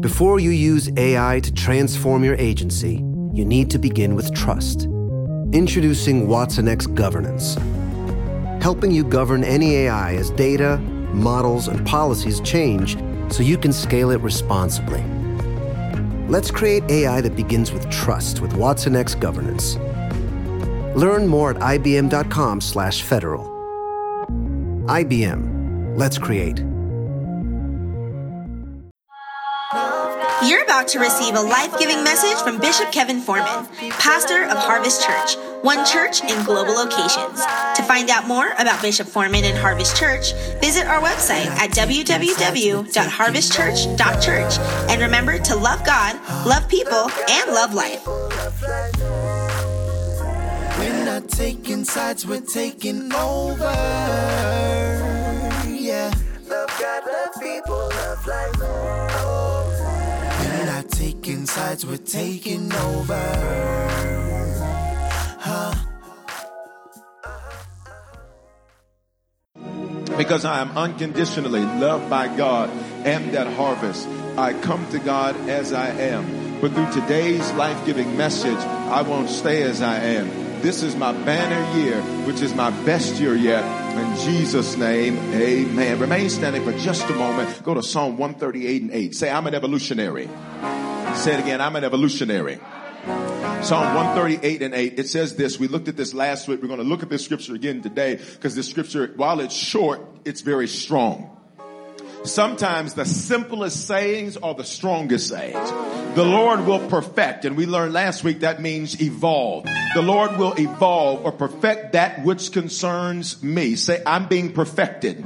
Before you use AI to transform your agency, you need to begin with trust. Introducing Watson X Governance, helping you govern any AI as data, models, and policies change so you can scale it responsibly. Let's create AI that begins with trust with Watson X Governance. Learn more at ibm.com/federal. IBM. Let's create. You're about to receive a life giving message from Bishop Kevin Foreman, pastor of Harvest Church, one church in global locations. To find out more about Bishop Foreman and Harvest Church, visit our website at www.harvestchurch.church. And remember to love God, love people, and love life. We're not taking sides, we're taking over. Sides, we're taking over. Huh? because I am unconditionally loved by God and that harvest. I come to God as I am. But through today's life giving message, I won't stay as I am. This is my banner year, which is my best year yet. In Jesus' name, amen. Remain standing for just a moment. Go to Psalm 138 and 8. Say, I'm an evolutionary. Say it again, I'm an evolutionary. Psalm 138 and 8, it says this. We looked at this last week. We're going to look at this scripture again today because this scripture, while it's short, it's very strong. Sometimes the simplest sayings are the strongest sayings. The Lord will perfect, and we learned last week that means evolve. The Lord will evolve or perfect that which concerns me. Say, I'm being perfected.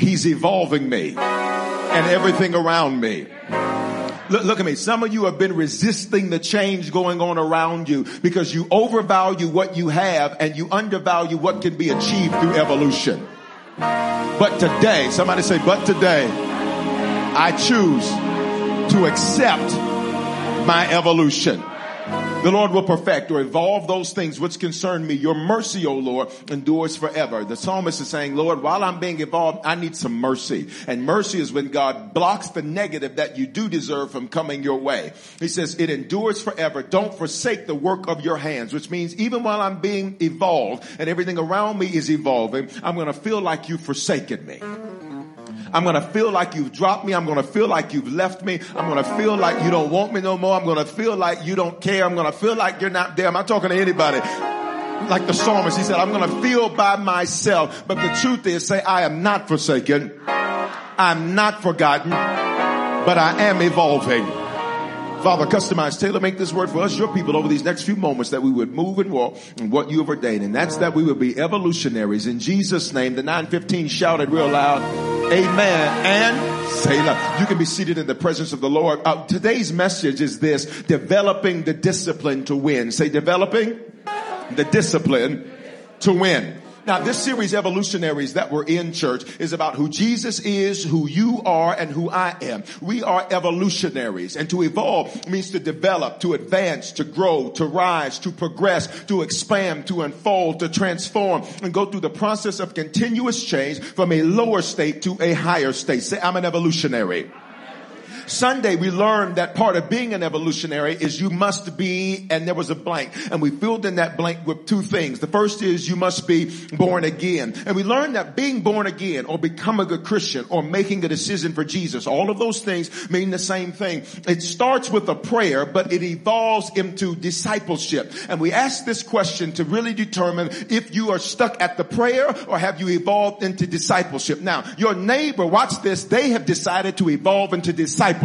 He's evolving me and everything around me. Look, look, at me. Some of you have been resisting the change going on around you because you overvalue what you have and you undervalue what can be achieved through evolution. But today, somebody say, but today, I choose to accept my evolution. The Lord will perfect or evolve those things which concern me. Your mercy, O Lord, endures forever. The psalmist is saying, Lord, while I'm being evolved, I need some mercy. And mercy is when God blocks the negative that you do deserve from coming your way. He says, it endures forever. Don't forsake the work of your hands, which means even while I'm being evolved and everything around me is evolving, I'm going to feel like you've forsaken me. I'm going to feel like you've dropped me. I'm going to feel like you've left me. I'm going to feel like you don't want me no more. I'm going to feel like you don't care. I'm going to feel like you're not there. I'm not talking to anybody. Like the psalmist, he said, I'm going to feel by myself. But the truth is, say, I am not forsaken. I'm not forgotten, but I am evolving. Father, customize, tailor make this word for us, your people, over these next few moments that we would move and walk in what you have ordained. And that's that we would be evolutionaries. In Jesus' name, the 915 shouted real loud, Amen. And Selah. You can be seated in the presence of the Lord. Uh, today's message is this, developing the discipline to win. Say developing the discipline to win. Now, this series, Evolutionaries, that we're in church is about who Jesus is, who you are, and who I am. We are evolutionaries. And to evolve means to develop, to advance, to grow, to rise, to progress, to expand, to unfold, to transform, and go through the process of continuous change from a lower state to a higher state. Say, I'm an evolutionary. Sunday we learned that part of being an evolutionary is you must be, and there was a blank, and we filled in that blank with two things. The first is you must be born again. And we learned that being born again or becoming a good Christian or making a decision for Jesus, all of those things mean the same thing. It starts with a prayer, but it evolves into discipleship. And we ask this question to really determine if you are stuck at the prayer or have you evolved into discipleship. Now, your neighbor, watch this, they have decided to evolve into discipleship.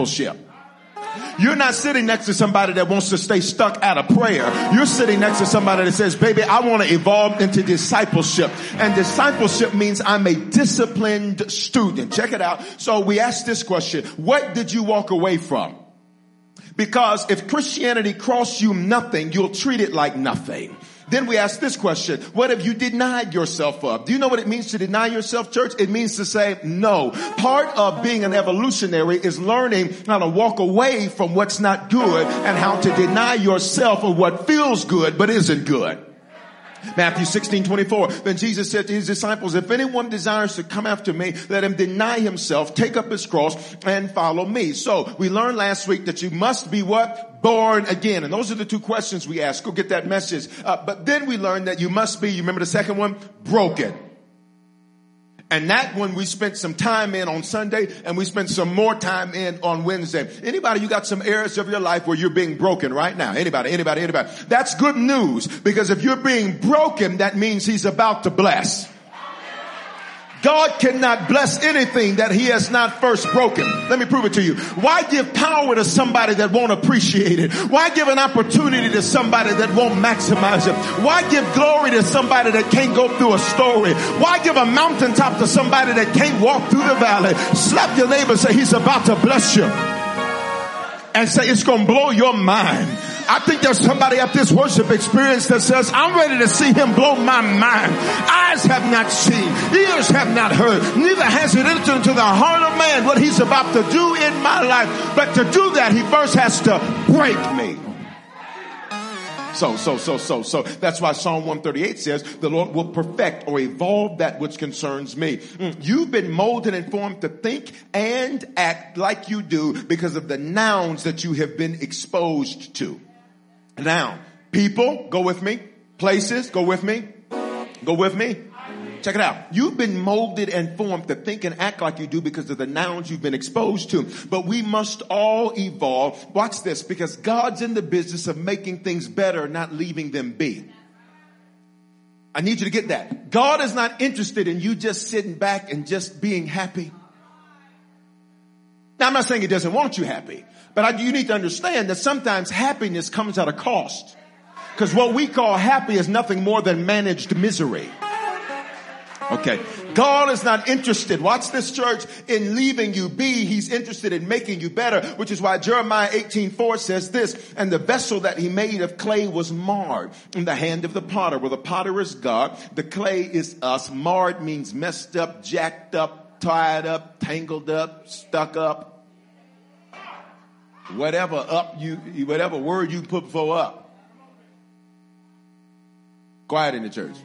You're not sitting next to somebody that wants to stay stuck out of prayer. You're sitting next to somebody that says, baby, I want to evolve into discipleship. And discipleship means I'm a disciplined student. Check it out. So we asked this question. What did you walk away from? Because if Christianity costs you nothing, you'll treat it like nothing. Then we ask this question. What have you denied yourself of? Do you know what it means to deny yourself, church? It means to say no. Part of being an evolutionary is learning how to walk away from what's not good and how to deny yourself of what feels good but isn't good. Matthew 16, 24. Then Jesus said to his disciples, if anyone desires to come after me, let him deny himself, take up his cross and follow me. So we learned last week that you must be what? Born again. And those are the two questions we ask. Go get that message. Uh, but then we learned that you must be, you remember the second one? Broken. And that one we spent some time in on Sunday and we spent some more time in on Wednesday. Anybody, you got some areas of your life where you're being broken right now. Anybody, anybody, anybody. That's good news because if you're being broken, that means he's about to bless. God cannot bless anything that he has not first broken. Let me prove it to you. Why give power to somebody that won't appreciate it? Why give an opportunity to somebody that won't maximize it? Why give glory to somebody that can't go through a story? Why give a mountaintop to somebody that can't walk through the valley? Slap your neighbor say he's about to bless you and say it's going to blow your mind. I think there's somebody at this worship experience that says, I'm ready to see him blow my mind. Eyes have not seen, ears have not heard, neither has it entered into the heart of man what he's about to do in my life. But to do that, he first has to break me. So, so, so, so, so. That's why Psalm 138 says the Lord will perfect or evolve that which concerns me. Mm. You've been molded and formed to think and act like you do because of the nouns that you have been exposed to. Now, people, go with me. Places, go with me. Go with me. Check it out. You've been molded and formed to think and act like you do because of the nouns you've been exposed to. But we must all evolve. Watch this, because God's in the business of making things better, not leaving them be. I need you to get that. God is not interested in you just sitting back and just being happy. Now, I'm not saying he doesn't want you happy, but I, you need to understand that sometimes happiness comes at a cost. Because what we call happy is nothing more than managed misery. Okay. God is not interested, watch this church, in leaving you be. He's interested in making you better, which is why Jeremiah 18, 4 says this, and the vessel that he made of clay was marred in the hand of the potter. Well, the potter is God. The clay is us. Marred means messed up, jacked up, tied up, tangled up, stuck up, whatever up you, whatever word you put for up. Quiet in the church.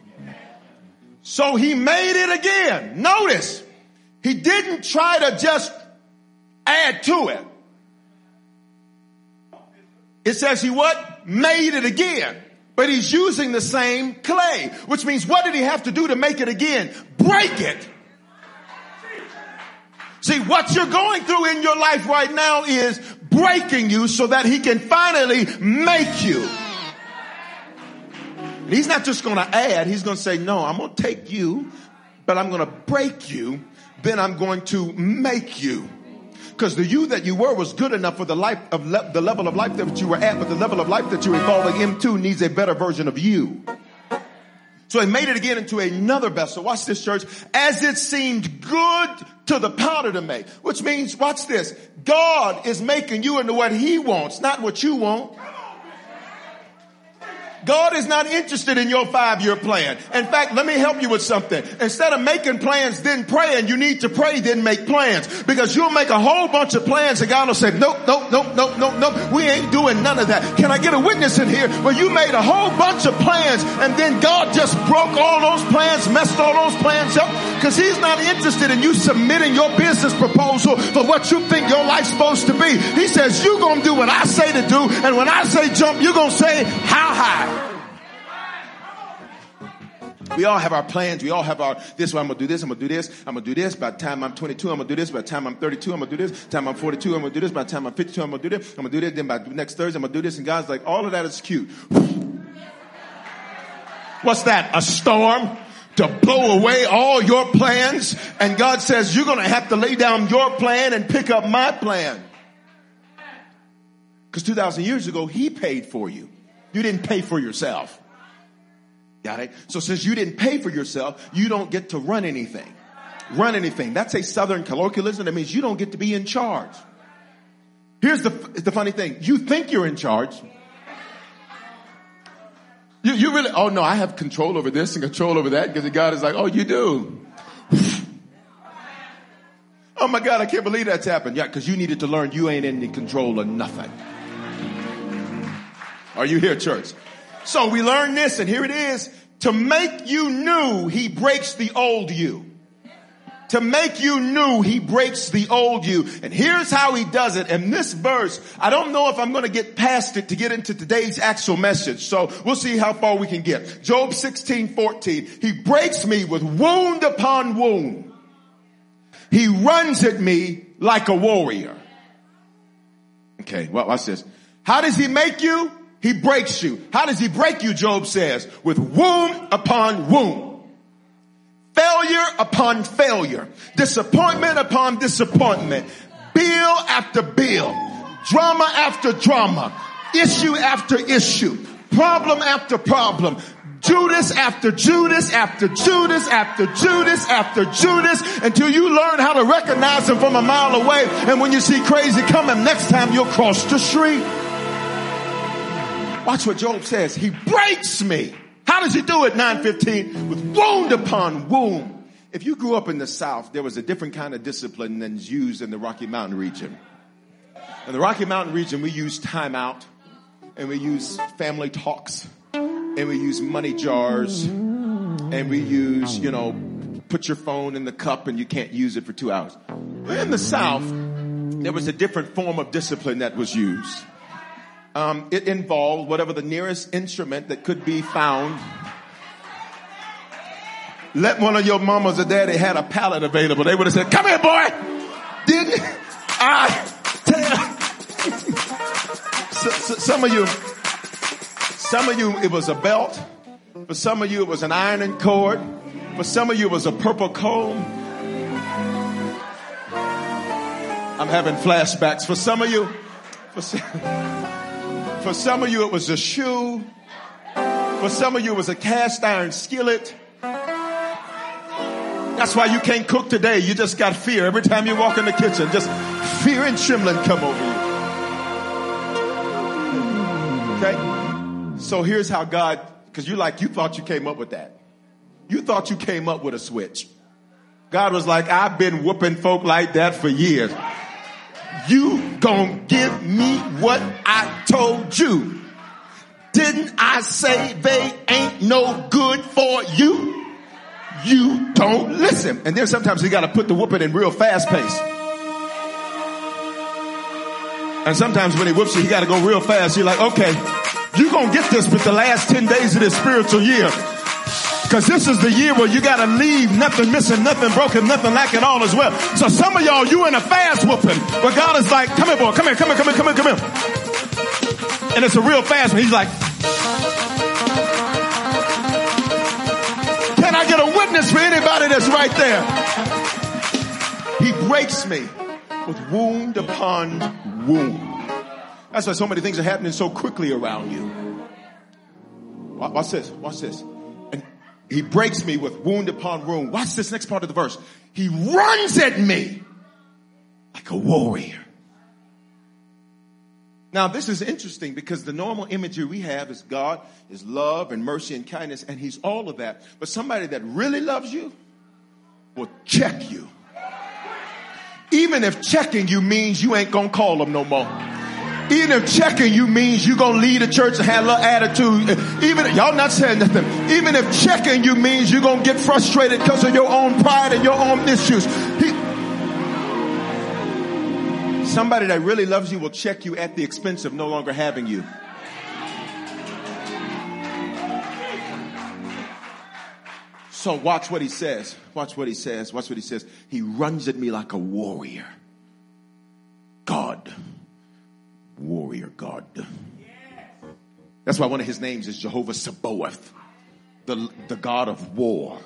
So he made it again. Notice, he didn't try to just add to it. It says he what? Made it again. But he's using the same clay, which means what did he have to do to make it again? Break it. See, what you're going through in your life right now is breaking you so that he can finally make you. he's not just going to add, he's going to say, no, I'm going to take you, but I'm going to break you. Then I'm going to make you. Because the you that you were was good enough for the life of le- the level of life that you were at, but the level of life that you're evolving into needs a better version of you. So he made it again into another vessel. Watch this church. As it seemed good to the powder to make, which means, watch this. God is making you into what he wants, not what you want. God is not interested in your five year plan. In fact, let me help you with something. Instead of making plans, then praying, you need to pray, then make plans. Because you'll make a whole bunch of plans and God will say, nope, nope, nope, nope, nope, nope. We ain't doing none of that. Can I get a witness in here where you made a whole bunch of plans and then God just broke all those plans, messed all those plans up? Because he's not interested in you submitting your business proposal for what you think your life's supposed to be. He says, you're going to do what I say to do. And when I say jump, you're going to say, how high? We all have our plans. We all have our, this way I'm to do this. I'm to do this. I'm to do this. By the time I'm 22, I'm to do this. By the time I'm 32, I'm to do this. By the time I'm 42, I'm to do this. By the time I'm 52, I'm to do this. I'm to do this. Then by next Thursday, I'm to do this. And God's like, all of that is cute. What's that? A storm? To blow away all your plans. And God says, you're going to have to lay down your plan and pick up my plan. Because 2,000 years ago, he paid for you. You didn't pay for yourself. Got it? So since you didn't pay for yourself, you don't get to run anything. Run anything. That's a southern colloquialism. That means you don't get to be in charge. Here's the, the funny thing. You think you're in charge. You, you really, oh no, I have control over this and control over that because God is like, oh, you do. oh my God, I can't believe that's happened. Yeah, because you needed to learn you ain't in control of nothing. Are you here, church? So we learn this and here it is. To make you new, he breaks the old you to make you new, he breaks the old you. And here's how he does it. And this verse, I don't know if I'm going to get past it to get into today's actual message. So we'll see how far we can get. Job 16, 14. He breaks me with wound upon wound. He runs at me like a warrior. Okay, well, watch this. How does he make you? He breaks you. How does he break you, Job says? With wound upon wound failure upon failure, disappointment upon disappointment, bill after bill, drama after drama, issue after issue, problem after problem, Judas after Judas after Judas after Judas after Judas until you learn how to recognize him from a mile away. And when you see crazy coming, next time you'll cross the street. Watch what Job says. He breaks me. How does he do it? 915 with wound upon wound. If you grew up in the South, there was a different kind of discipline than is used in the Rocky Mountain region. In the Rocky Mountain region, we use timeout and we use family talks and we use money jars and we use, you know, put your phone in the cup and you can't use it for two hours. In the South, there was a different form of discipline that was used. Um, it involved whatever the nearest instrument that could be found. Let one of your mamas or daddy had a pallet available. They would have said, come here, boy. Didn't I tell so, so, some of you, some of you, it was a belt. For some of you, it was an ironing cord. For some of you, it was a purple comb. I'm having flashbacks. For some of you, for some, for some of you, it was a shoe. For some of you, it was a cast iron skillet. That's why you can't cook today. You just got fear. Every time you walk in the kitchen, just fear and trembling come over you. Okay? So here's how God, because you like, you thought you came up with that. You thought you came up with a switch. God was like, I've been whooping folk like that for years you gonna give me what I told you. Didn't I say they ain't no good for you? You don't listen. And then sometimes you gotta put the whooping in real fast pace. And sometimes when he whoops you, he gotta go real fast. You're like, okay, you gonna get this with the last 10 days of this spiritual year. Cause this is the year where you gotta leave nothing missing, nothing broken, nothing lacking all as well. So some of y'all, you in a fast whooping, but God is like, come here boy, come here, come here, come here, come here, come here. And it's a real fast one. He's like, can I get a witness for anybody that's right there? He breaks me with wound upon wound. That's why so many things are happening so quickly around you. Watch this, watch this. He breaks me with wound upon wound. Watch this next part of the verse. He runs at me like a warrior. Now, this is interesting because the normal imagery we have is God is love and mercy and kindness, and He's all of that. But somebody that really loves you will check you. Even if checking you means you ain't gonna call them no more. Even if checking you means you're going to lead a church and have a little attitude. Even, y'all not saying nothing. Even if checking you means you're to get frustrated because of your own pride and your own issues. He, somebody that really loves you will check you at the expense of no longer having you. So watch what he says. Watch what he says. Watch what he says. He runs at me like a warrior. God warrior God. That's why one of his names is Jehovah Sabaoth, the, the God of war.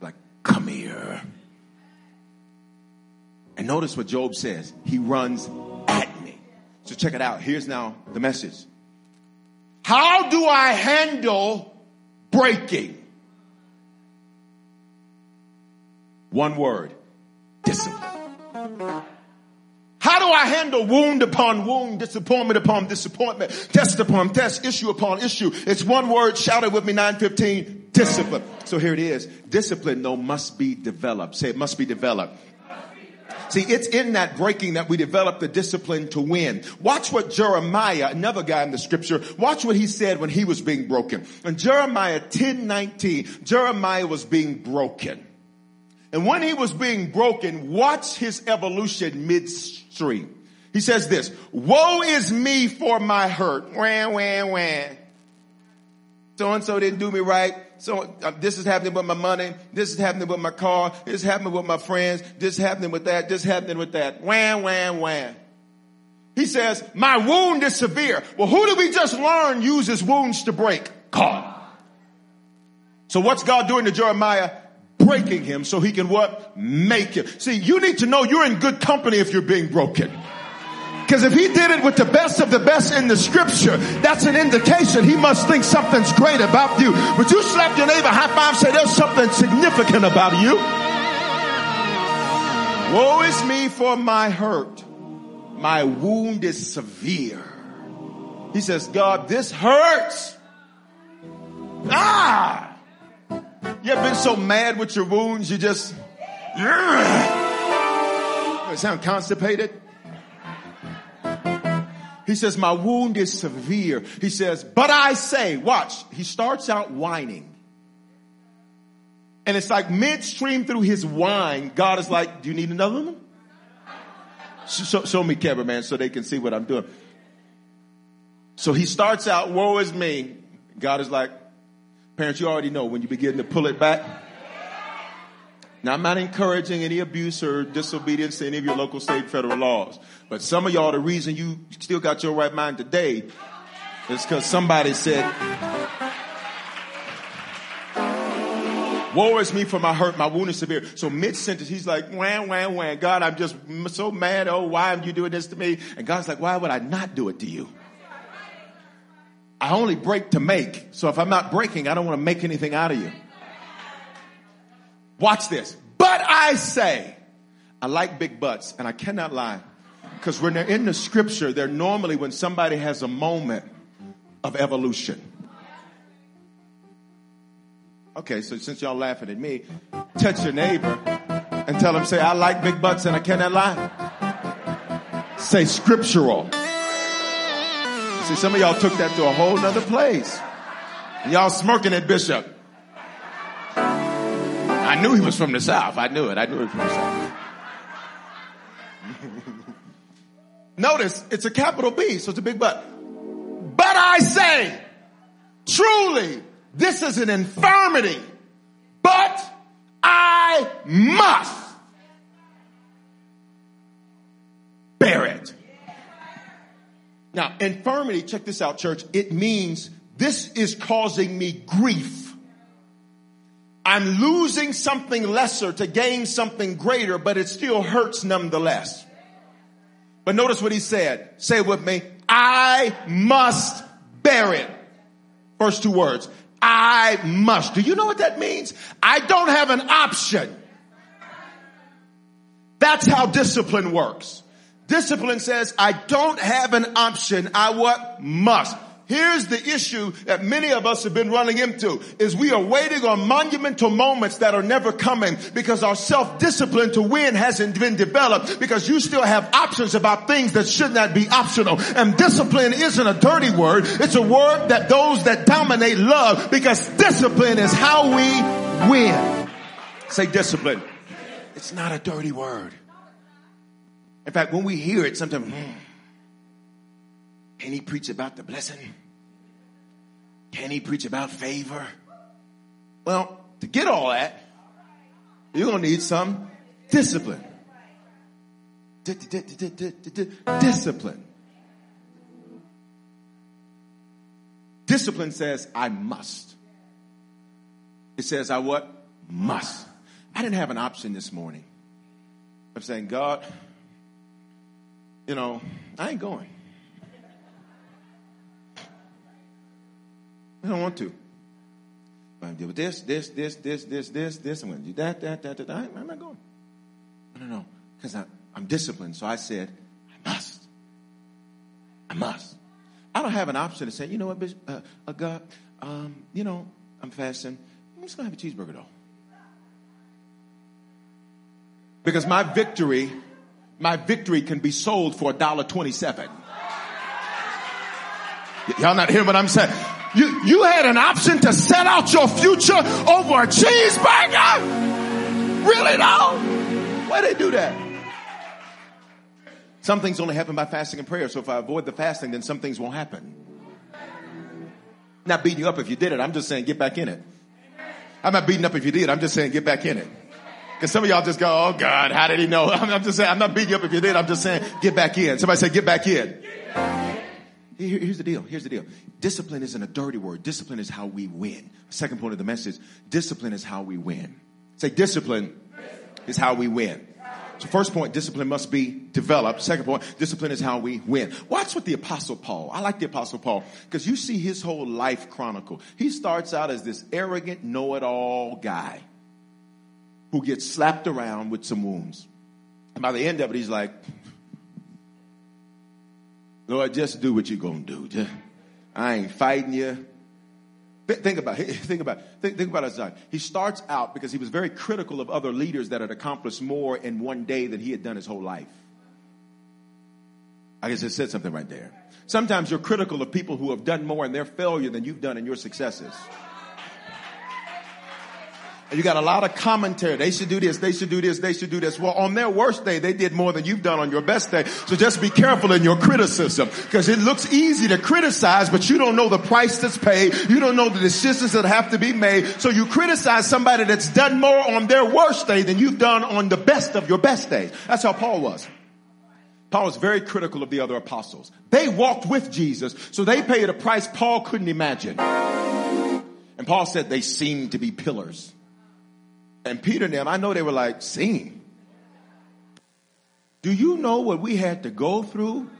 Like, come here. And notice what Job says. He runs at me. So check it out. Here's now the message. How do I handle breaking? One word. Discipline. How do I handle wound upon wound, disappointment upon disappointment, test upon test, issue upon issue? It's one word, shout it with me, 915, discipline. So here it is. Discipline though must be developed. Say it must be developed. See, it's in that breaking that we develop the discipline to win. Watch what Jeremiah, another guy in the scripture, watch what he said when he was being broken. In Jeremiah 10, 19, Jeremiah was being broken. And when he was being broken, watch his evolution midstream. He says this, woe is me for my hurt. Wah, wah, wah. So and so didn't do me right. So uh, this is happening with my money. This is happening with my car. This is happening with my friends. This is happening with that. This is happening with that. Wham, wham, wham. He says, my wound is severe. Well, who did we just learn uses wounds to break? God. So what's God doing to Jeremiah? Breaking him so he can what? Make him. See, you need to know you're in good company if you're being broken. Because if he did it with the best of the best in the scripture, that's an indication he must think something's great about you. Would you slap your neighbor high five say there's something significant about you? Woe is me for my hurt. My wound is severe. He says, God, this hurts. Ah! You ever been so mad with your wounds you just, yeah. sound constipated? He says, my wound is severe. He says, but I say, watch, he starts out whining. And it's like midstream through his whine, God is like, do you need another one? Show, show me cameraman so they can see what I'm doing. So he starts out, woe is me. God is like, Parents, you already know when you begin to pull it back. Now, I'm not encouraging any abuse or disobedience to any of your local, state, federal laws. But some of y'all, the reason you still got your right mind today is because somebody said, Woe is me for my hurt, my wound is severe. So mid sentence, he's like, wham, wham, wham. God, I'm just so mad. Oh, why are you doing this to me? And God's like, why would I not do it to you? I only break to make. So if I'm not breaking, I don't want to make anything out of you. Watch this. But I say, I like big butts and I cannot lie. Because when they're in the scripture, they're normally when somebody has a moment of evolution. Okay, so since y'all laughing at me, touch your neighbor and tell them, say, I like big butts and I cannot lie. Say scriptural. See, some of y'all took that to a whole nother place. Y'all smirking at Bishop. I knew he was from the South. I knew it. I knew he was from the South. Notice it's a capital B, so it's a big but. But I say, truly, this is an infirmity, but I must bear it. Now, infirmity, check this out, church. It means this is causing me grief. I'm losing something lesser to gain something greater, but it still hurts nonetheless. But notice what he said. Say it with me. I must bear it. First two words. I must. Do you know what that means? I don't have an option. That's how discipline works. Discipline says, I don't have an option. I what? Must. Here's the issue that many of us have been running into is we are waiting on monumental moments that are never coming because our self-discipline to win hasn't been developed because you still have options about things that should not be optional. And discipline isn't a dirty word. It's a word that those that dominate love because discipline is how we win. Say discipline. It's not a dirty word. In fact, when we hear it, sometimes, hmm, can he preach about the blessing? Can he preach about favor? Well, to get all that, you're going to need some discipline. Discipline. Discipline says, I must. It says, I what? Must. I didn't have an option this morning of saying, God, you know, I ain't going. I don't want to. I'm going to deal with this, this, this, this, this, this, this. I'm going to do that, that, that, that. I, am not going. No, no, no. Because I'm disciplined. So I said, I must. I must. I don't have an option to say, you know what, uh, uh, God, um, you know, I'm fasting. I'm just going to have a cheeseburger, though. Because my victory my victory can be sold for a dollar twenty-seven. Y'all not hearing what I'm saying? You, you had an option to set out your future over a cheeseburger? Really though? Why they do that? Some things only happen by fasting and prayer. So if I avoid the fasting, then some things won't happen. Not beating you up if you did it. I'm just saying get back in it. I'm not beating up if you did. I'm just saying get back in it. Cause some of y'all just go, oh God, how did he know? I'm just saying, I'm not beating you up if you did. I'm just saying get back in. Somebody say get back in. Here's the deal. Here's the deal. Discipline isn't a dirty word. Discipline is how we win. Second point of the message. Discipline is how we win. Say discipline is how we win. So first point, discipline must be developed. Second point, discipline is how we win. Watch what the apostle Paul, I like the apostle Paul because you see his whole life chronicle. He starts out as this arrogant, know-it-all guy who gets slapped around with some wounds. And by the end of it, he's like, Lord, just do what you're going to do. Just, I ain't fighting you. Think about it. Think about it. Think, think about Isaiah. He starts out because he was very critical of other leaders that had accomplished more in one day than he had done his whole life. I guess it said something right there. Sometimes you're critical of people who have done more in their failure than you've done in your successes. You got a lot of commentary. They should do this. They should do this. They should do this. Well, on their worst day, they did more than you've done on your best day. So just be careful in your criticism because it looks easy to criticize, but you don't know the price that's paid. You don't know the decisions that have to be made. So you criticize somebody that's done more on their worst day than you've done on the best of your best days. That's how Paul was. Paul was very critical of the other apostles. They walked with Jesus, so they paid a price Paul couldn't imagine. And Paul said they seemed to be pillars. And Peter and them, I know they were like, singing. Do you know what we had to go through?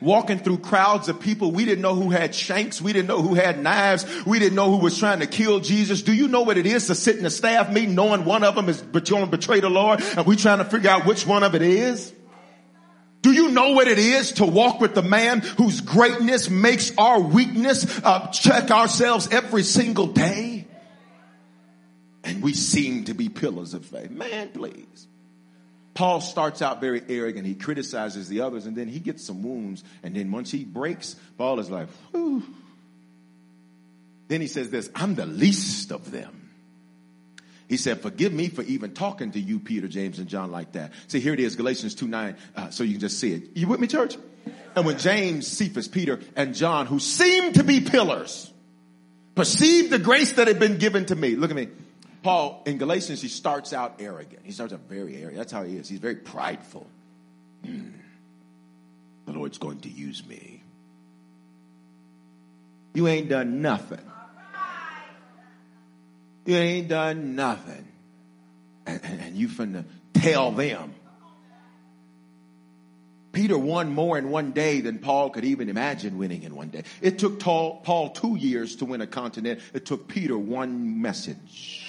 Walking through crowds of people. We didn't know who had shanks. We didn't know who had knives. We didn't know who was trying to kill Jesus. Do you know what it is to sit in a staff meeting knowing one of them is going to betray the Lord and we trying to figure out which one of it is? Do you know what it is to walk with the man whose greatness makes our weakness uh, check ourselves every single day? We seem to be pillars of faith. Man, please. Paul starts out very arrogant. He criticizes the others and then he gets some wounds. And then once he breaks, Paul is like, whew. Then he says this, I'm the least of them. He said, forgive me for even talking to you, Peter, James, and John like that. See, here it is, Galatians 2 9, uh, so you can just see it. You with me, church? And when James, Cephas, Peter, and John, who seemed to be pillars, perceived the grace that had been given to me. Look at me. Paul in Galatians, he starts out arrogant. He starts out very arrogant. That's how he is. He's very prideful. Mm. The Lord's going to use me. You ain't done nothing. You ain't done nothing. And, and, and you finna tell them. Peter won more in one day than Paul could even imagine winning in one day. It took Paul two years to win a continent. It took Peter one message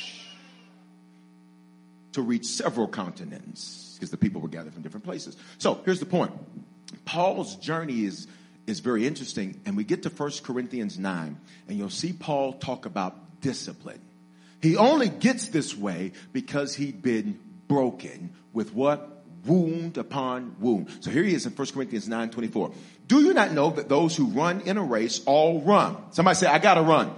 to reach several continents because the people were gathered from different places. So here's the point. Paul's journey is, is very interesting. And we get to 1 Corinthians 9 and you'll see Paul talk about discipline. He only gets this way because he'd been broken with what? Wound upon wound. So here he is in 1 Corinthians 9 24. Do you not know that those who run in a race all run? Somebody say, I gotta run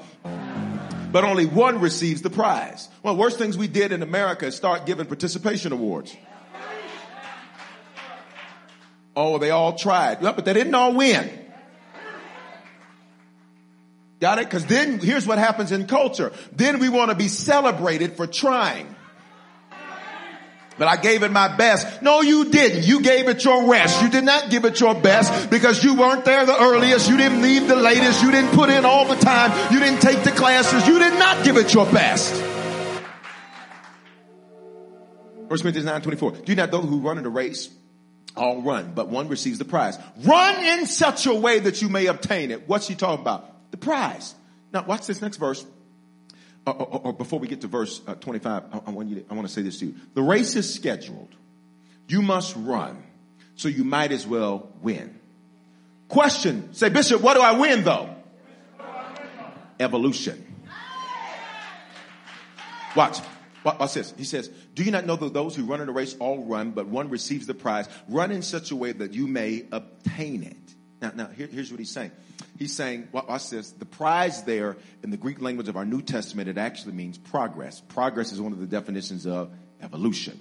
but only one receives the prize. One of the worst things we did in America is start giving participation awards. Oh, they all tried. but they didn't all win. Got it? Cause then here's what happens in culture. Then we want to be celebrated for trying but I gave it my best. No, you didn't. You gave it your rest. You did not give it your best because you weren't there the earliest. You didn't leave the latest. You didn't put in all the time. You didn't take the classes. You did not give it your best. First Corinthians 9 24. Do not those who run in the race all run, but one receives the prize. Run in such a way that you may obtain it. What's he talking about? The prize. Now, watch this next verse. Or, or, or before we get to verse uh, 25, I, I, want you to, I want to say this to you. The race is scheduled. You must run. So you might as well win. Question. Say, Bishop, what do I win though? Evolution. Watch. Watch this. He says, Do you not know that those who run in a race all run, but one receives the prize? Run in such a way that you may obtain it. Now, now here, here's what he's saying. He's saying, watch this. The prize there in the Greek language of our New Testament, it actually means progress. Progress is one of the definitions of evolution.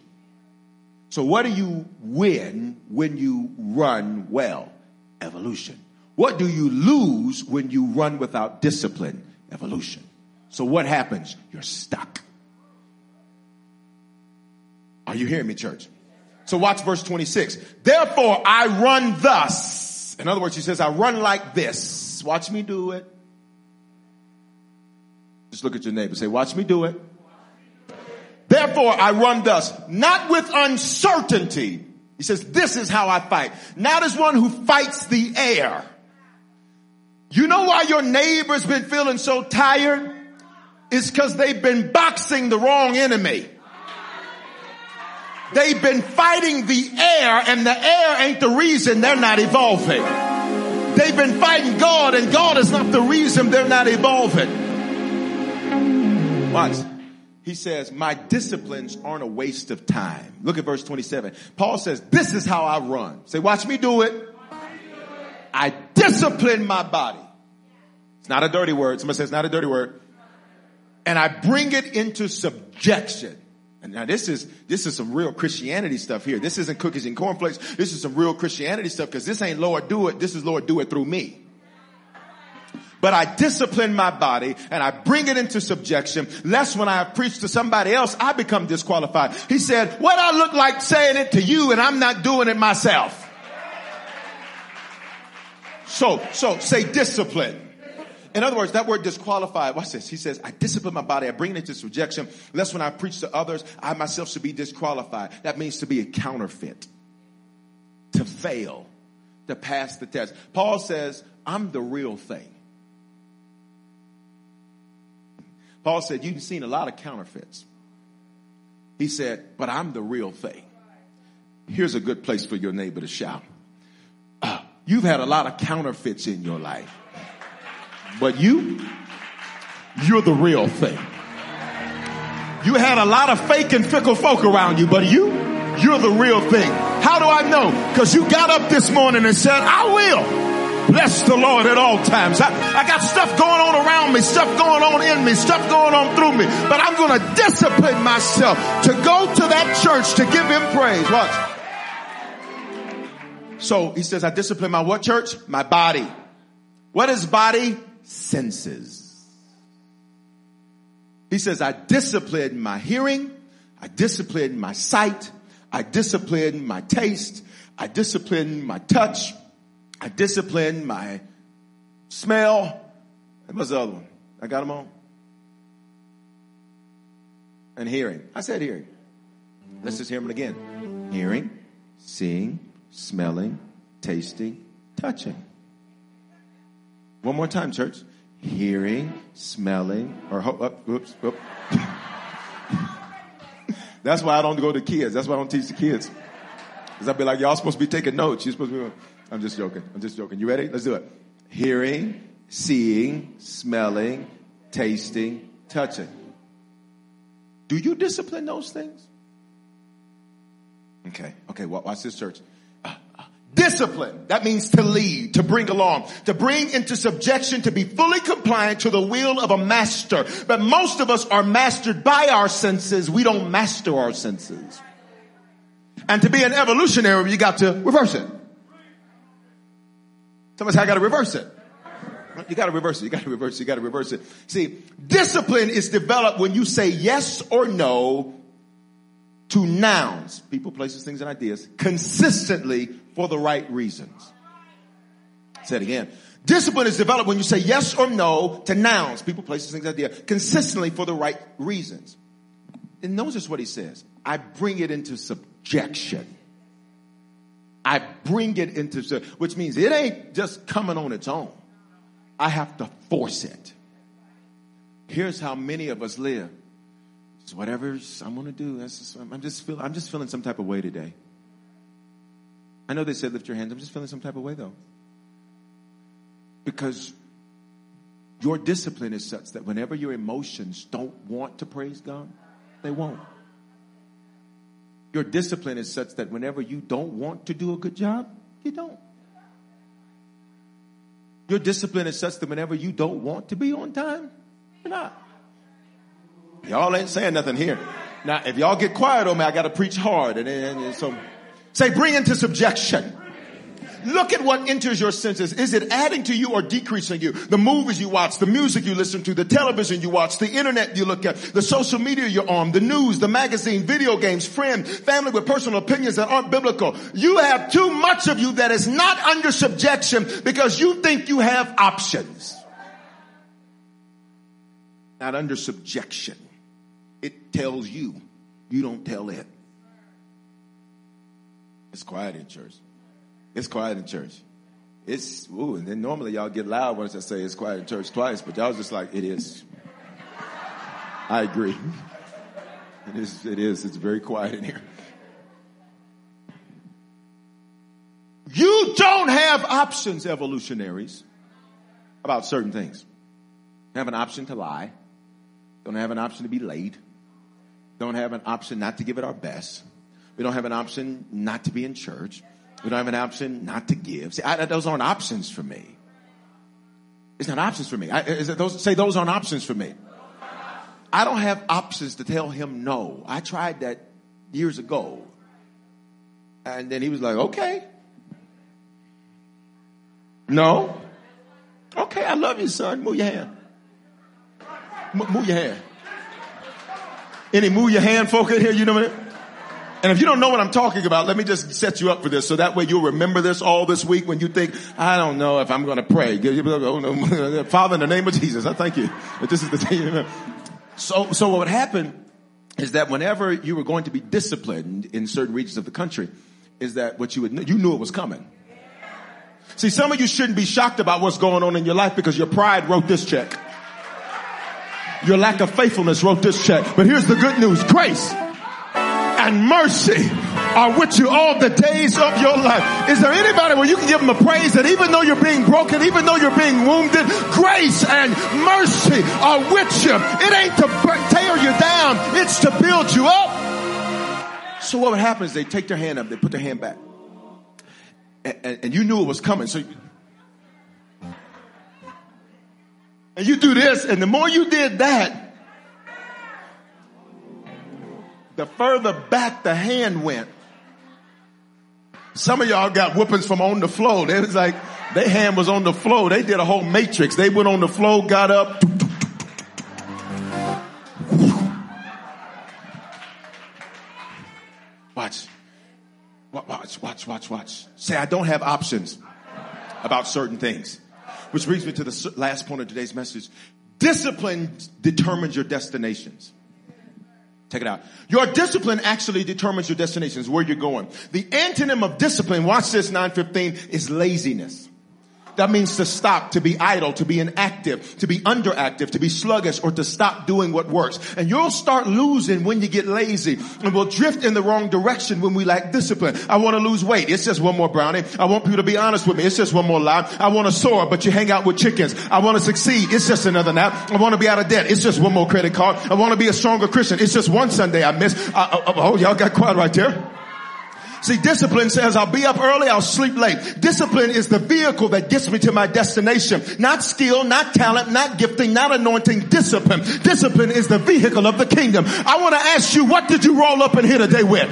So what do you win when you run well? Evolution. What do you lose when you run without discipline? Evolution. So what happens? You're stuck. Are you hearing me, church? So watch verse 26. Therefore I run thus. In other words, he says, I run like this. Watch me do it. Just look at your neighbor. Say, watch me do it. Therefore I run thus, not with uncertainty. He says, this is how I fight. Not as one who fights the air. You know why your neighbor's been feeling so tired? It's because they've been boxing the wrong enemy. They've been fighting the air and the air ain't the reason they're not evolving. They've been fighting God and God is not the reason they're not evolving. Watch. He says, my disciplines aren't a waste of time. Look at verse 27. Paul says, this is how I run. Say, watch me do it. I discipline my body. It's not a dirty word. Somebody says it's not a dirty word. And I bring it into subjection. And now this is, this is some real Christianity stuff here. This isn't cookies and cornflakes. This is some real Christianity stuff because this ain't Lord do it. This is Lord do it through me. But I discipline my body and I bring it into subjection, lest when I preach to somebody else, I become disqualified. He said, what I look like saying it to you and I'm not doing it myself. So, so say discipline. In other words, that word disqualified, watch this. He says, I discipline my body, I bring it into subjection, lest when I preach to others, I myself should be disqualified. That means to be a counterfeit, to fail, to pass the test. Paul says, I'm the real thing. Paul said, You've seen a lot of counterfeits. He said, But I'm the real thing. Here's a good place for your neighbor to shout. Uh, you've had a lot of counterfeits in your life. But you, you're the real thing. You had a lot of fake and fickle folk around you, but you, you're the real thing. How do I know? Because you got up this morning and said, I will bless the Lord at all times. I, I got stuff going on around me, stuff going on in me, stuff going on through me, but I'm going to discipline myself to go to that church to give him praise. Watch. So he says, I discipline my what church? My body. What is body? Senses. He says, I discipline my hearing. I discipline my sight. I discipline my taste. I discipline my touch. I discipline my smell. And what's the other one? I got them all. And hearing. I said hearing. Let's just hear them again. Hearing, seeing, smelling, tasting, touching. One more time, church. Hearing, smelling, or oh, oops, oops. That's why I don't go to kids. That's why I don't teach the kids. Because I'd be like, y'all supposed to be taking notes. You're supposed to be. I'm just joking. I'm just joking. You ready? Let's do it. Hearing, seeing, smelling, tasting, touching. Do you discipline those things? Okay. Okay. Watch this, church. Discipline. That means to lead, to bring along, to bring into subjection, to be fully compliant to the will of a master. But most of us are mastered by our senses. We don't master our senses. And to be an evolutionary, you got to reverse it. Somebody say, I got to reverse it. You got to reverse it. You got to reverse it. You got to reverse it. See, discipline is developed when you say yes or no to nouns, people, places, things, and ideas, consistently for the right reasons. Say it again. Discipline is developed when you say yes or no to nouns, people, places, things, ideas, consistently for the right reasons. And notice what he says. I bring it into subjection. I bring it into, which means it ain't just coming on its own. I have to force it. Here's how many of us live. It's whatever I'm going to do. Just, I'm just feeling. I'm just feeling some type of way today. I know they said lift your hands. I'm just feeling some type of way though, because your discipline is such that whenever your emotions don't want to praise God, they won't. Your discipline is such that whenever you don't want to do a good job, you don't. Your discipline is such that whenever you don't want to be on time, you're not. Y'all ain't saying nothing here. Now, if y'all get quiet on me, I got to preach hard. And, and, and so, say, bring into subjection. Look at what enters your senses. Is it adding to you or decreasing you? The movies you watch, the music you listen to, the television you watch, the internet you look at, the social media you're on, the news, the magazine, video games, friend, family with personal opinions that aren't biblical. You have too much of you that is not under subjection because you think you have options. Not under subjection. It tells you. You don't tell it. It's quiet in church. It's quiet in church. It's, ooh, and then normally y'all get loud once I say it's quiet in church twice, but y'all just like, it is. I agree. It is, it is. It's very quiet in here. You don't have options, evolutionaries, about certain things. You have an option to lie. Don't have an option to be late. Don't have an option not to give it our best. We don't have an option not to be in church. We don't have an option not to give. See, I, those aren't options for me. It's not options for me. I, those, say those aren't options for me. I don't have options to tell him no. I tried that years ago. And then he was like, okay. No. Okay, I love you, son. Move your hand. M- move your hand. Any move your hand folk in here, you know what I mean? And if you don't know what I'm talking about, let me just set you up for this so that way you'll remember this all this week when you think, I don't know if I'm going to pray. Oh, Father, in the name of Jesus, I thank you this is the day. So, so what would happen is that whenever you were going to be disciplined in certain regions of the country, is that what you would, you knew it was coming. See, some of you shouldn't be shocked about what's going on in your life because your pride wrote this check. Your lack of faithfulness wrote this check. But here's the good news. Grace and mercy are with you all the days of your life. Is there anybody where you can give them a praise that even though you're being broken, even though you're being wounded, grace and mercy are with you. It ain't to tear you down, it's to build you up. So what would happen is they take their hand up, they put their hand back. And, and, and you knew it was coming. So and you do this, and the more you did that, the further back the hand went. Some of y'all got whoopings from on the floor. They was like, their hand was on the floor. They did a whole matrix. They went on the floor, got up. Watch. Watch, watch, watch, watch. Say, I don't have options about certain things. Which brings me to the last point of today's message. Discipline determines your destinations. Check it out. Your discipline actually determines your destinations, where you're going. The antonym of discipline, watch this 915, is laziness. That means to stop, to be idle, to be inactive, to be underactive, to be sluggish, or to stop doing what works. And you'll start losing when you get lazy. And we'll drift in the wrong direction when we lack discipline. I want to lose weight. It's just one more brownie. I want people to be honest with me. It's just one more lie. I want to soar, but you hang out with chickens. I want to succeed. It's just another nap. I want to be out of debt. It's just one more credit card. I want to be a stronger Christian. It's just one Sunday I miss. I, I, oh, y'all got quiet right there. See, discipline says I'll be up early, I'll sleep late. Discipline is the vehicle that gets me to my destination. Not skill, not talent, not gifting, not anointing, discipline. Discipline is the vehicle of the kingdom. I want to ask you, what did you roll up in here today with?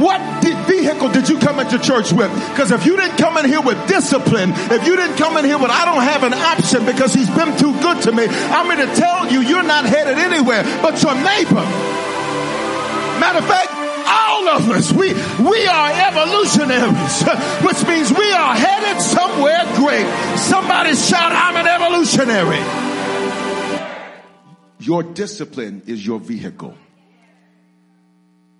What did, vehicle did you come into church with? Because if you didn't come in here with discipline, if you didn't come in here with, I don't have an option because he's been too good to me, I'm going to tell you, you're not headed anywhere but your neighbor. Matter of fact, all of us, we, we are evolutionaries, which means we are headed somewhere great. Somebody shout, I'm an evolutionary. Your discipline is your vehicle.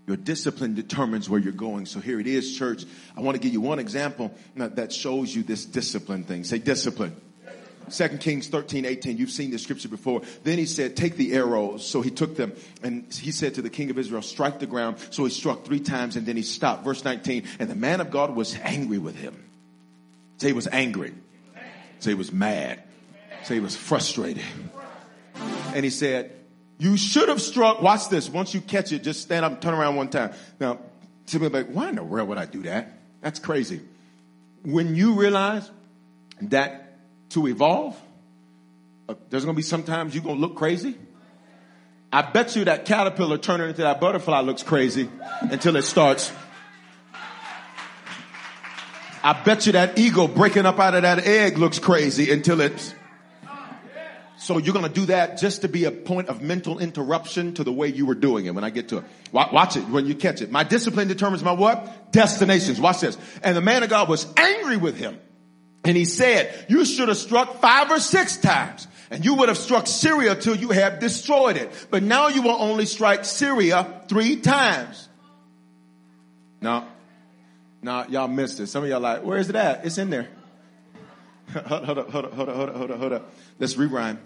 Your discipline determines where you're going. So here it is, church. I want to give you one example that shows you this discipline thing. Say discipline. 2 Kings 13, 18. You've seen this scripture before. Then he said, take the arrows. So he took them and he said to the king of Israel, strike the ground. So he struck three times and then he stopped. Verse 19. And the man of God was angry with him. Say he was angry. Say he was mad. Say he was frustrated. And he said, you should have struck. Watch this. Once you catch it, just stand up turn around one time. Now, to me, like, why in the world would I do that? That's crazy. When you realize that to evolve, uh, there's going to be sometimes you're going to look crazy. I bet you that caterpillar turning into that butterfly looks crazy until it starts. I bet you that eagle breaking up out of that egg looks crazy until it's so you're going to do that just to be a point of mental interruption to the way you were doing it when I get to it. Watch it when you catch it. My discipline determines my what? Destinations. Watch this. And the man of God was angry with him. And he said, you should have struck five or six times and you would have struck Syria till you have destroyed it. But now you will only strike Syria three times. No, no, y'all missed it. Some of y'all like, where is it at? It's in there. hold, hold up, hold up, hold up, hold up, hold up, hold up. Let's rewind.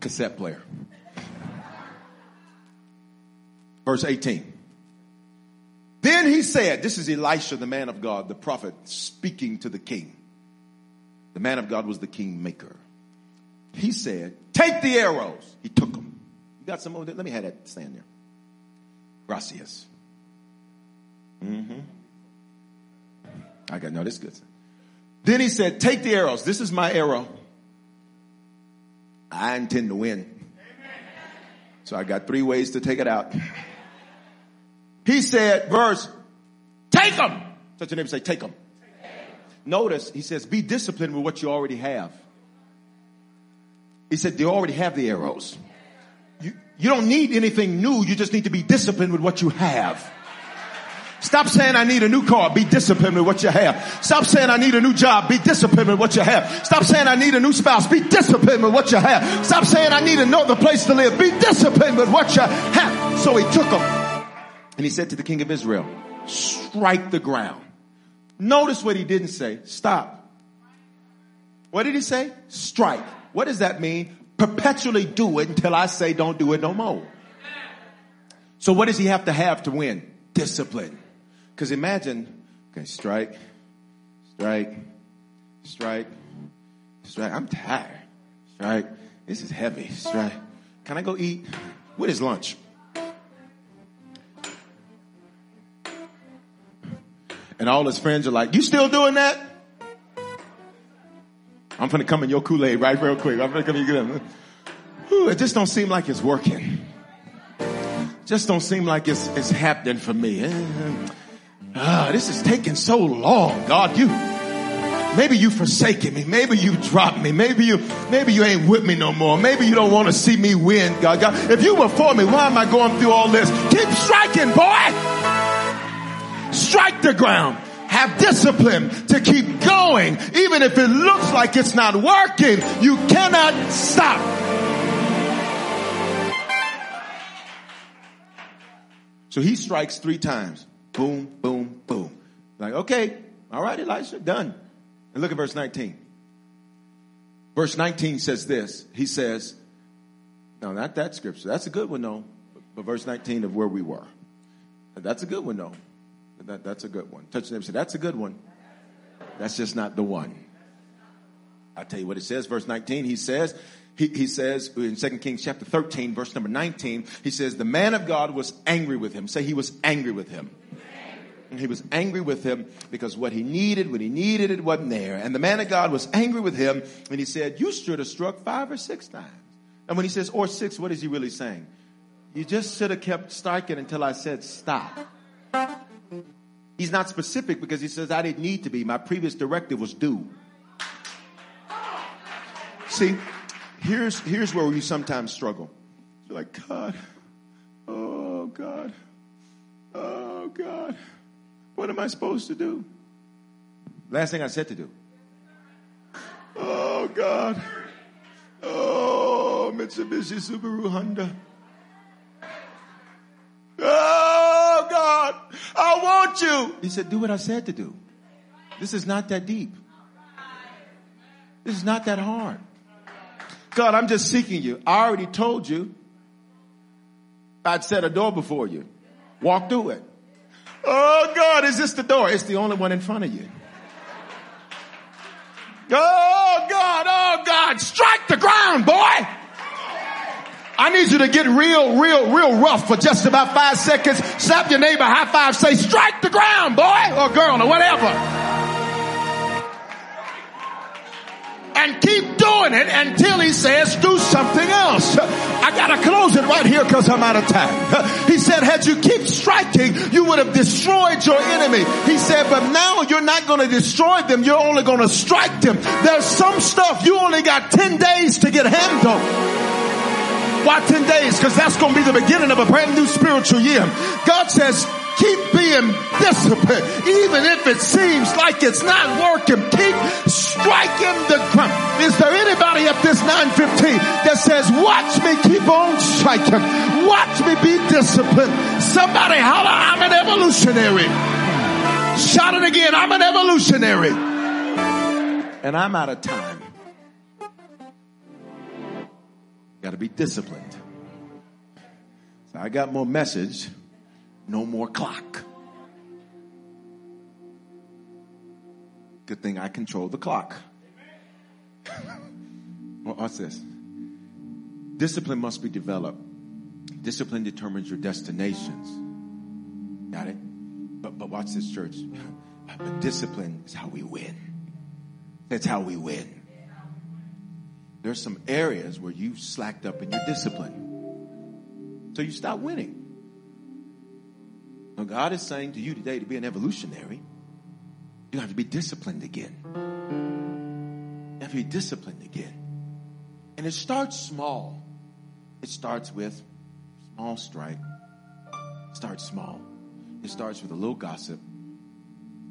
cassette player. Verse 18. Then he said, this is Elisha, the man of God, the prophet speaking to the king. The man of God was the king maker. He said, take the arrows. He took them. You got some over there? Let me have that stand there. Gracias. Mm-hmm. I got, no, this good. Then he said, take the arrows. This is my arrow. I intend to win. So I got three ways to take it out. He said, verse, take them. Touch your neighbor say, take them. Notice, he says, be disciplined with what you already have. He said, they already have the arrows. You, you don't need anything new. You just need to be disciplined with what you have. Stop saying I need a new car. Be disciplined with what you have. Stop saying I need a new job. Be disciplined with what you have. Stop saying I need a new spouse. Be disciplined with what you have. Stop saying I need another place to live. Be disciplined with what you have. So he took them and he said to the king of Israel, strike the ground. Notice what he didn't say. Stop. What did he say? Strike. What does that mean? Perpetually do it until I say don't do it no more. So what does he have to have to win? Discipline. Because imagine, okay, strike, strike, strike, strike. I'm tired. Strike. This is heavy. Strike. Can I go eat? What is lunch? And all his friends are like, you still doing that? I'm gonna come in your Kool-Aid right real quick. I'm gonna come in your Ooh, it just don't seem like it's working. Just don't seem like it's, it's happening for me. Ah, this is taking so long. God, you, maybe you forsaken me. Maybe you dropped me. Maybe you, maybe you ain't with me no more. Maybe you don't want to see me win, God. God, if you were for me, why am I going through all this? Keep striking, boy. Strike the ground. Have discipline to keep going. Even if it looks like it's not working, you cannot stop. So he strikes three times. Boom, boom, boom. Like, okay, all right, Elisha, done. And look at verse 19. Verse 19 says this. He says, no, not that scripture. That's a good one, though. But verse 19 of where we were. That's a good one, though. That, that's a good one. Touch them say, that's a good one. That's just not the one. I'll tell you what it says. Verse 19, he says, he, he says in 2 Kings chapter 13, verse number 19, he says, the man of God was angry with him. Say he was angry with him. He was angry with him because what he needed, when he needed it, wasn't there. And the man of God was angry with him and he said, you should have struck five or six times. And when he says, or six, what is he really saying? You just should have kept striking until I said stop. He's not specific because he says, I didn't need to be. My previous directive was due. See, here's, here's where we sometimes struggle. You're like, God, oh God, oh God. What am I supposed to do? Last thing I said to do. Oh God. Oh, Mitsubishi Subaru Honda. You. He said, do what I said to do. This is not that deep. This is not that hard. God, I'm just seeking you. I already told you I'd set a door before you. Walk through it. Oh God, is this the door? It's the only one in front of you. Oh God, oh God, strike the ground, boy. I need you to get real, real, real rough for just about five seconds. Slap your neighbor, high five, say, strike the ground, boy, or girl, or whatever. and keep doing it until he says do something else. I gotta close it right here because I'm out of time. He said, had you keep striking, you would have destroyed your enemy. He said, but now you're not to destroy them. You're only to strike them. There's some stuff you only got 10 days to get handled. 10 days? Because that's going to be the beginning of a brand new spiritual year. God says, Keep being disciplined. Even if it seems like it's not working, keep striking the ground. Is there anybody at this 915 that says, watch me keep on striking. Watch me be disciplined. Somebody holler, I'm an evolutionary. Shout it again, I'm an evolutionary. And I'm out of time. Got to be disciplined. So I got more message no more clock. Good thing I control the clock. well, what's this? Discipline must be developed. Discipline determines your destinations. Got it? But, but watch this, church. Discipline is how we win. That's how we win. There's some areas where you've slacked up in your discipline. So you stop winning. Now, God is saying to you today to be an evolutionary, you have to be disciplined again. You have to be disciplined again. And it starts small. It starts with small strike. It starts small. It starts with a little gossip.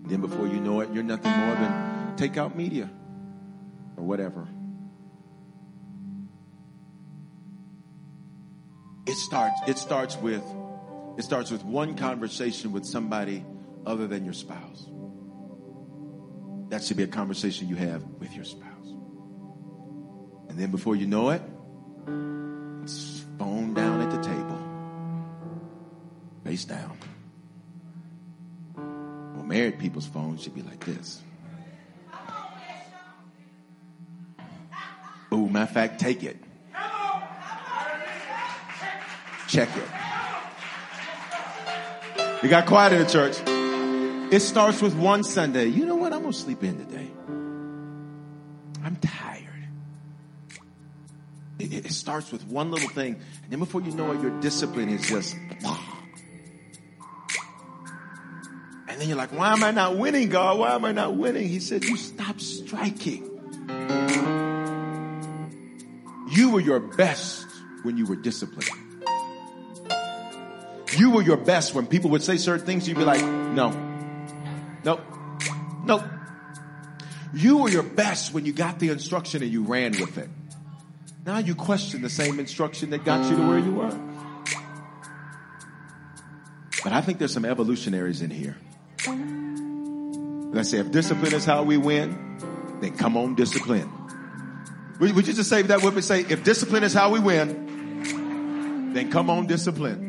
Then before you know it, you're nothing more than take out media or whatever. It starts, it starts with it starts with one conversation with somebody other than your spouse. That should be a conversation you have with your spouse. And then before you know it, it's phone down at the table, face down. Well, married people's phones should be like this. Oh, matter of fact, take it. Check it. You got quiet in the church. It starts with one Sunday. You know what? I'm going to sleep in today. I'm tired. It, it, starts with one little thing. And then before you know it, your discipline is just. And then you're like, why am I not winning, God? Why am I not winning? He said, you stop striking. You were your best when you were disciplined. You were your best when people would say certain things, you'd be like, no, nope, nope. You were your best when you got the instruction and you ran with it. Now you question the same instruction that got you to where you were. But I think there's some evolutionaries in here. Let's say if discipline is how we win, then come on discipline. Would, you just say that with me? Say, if discipline is how we win, then come on discipline.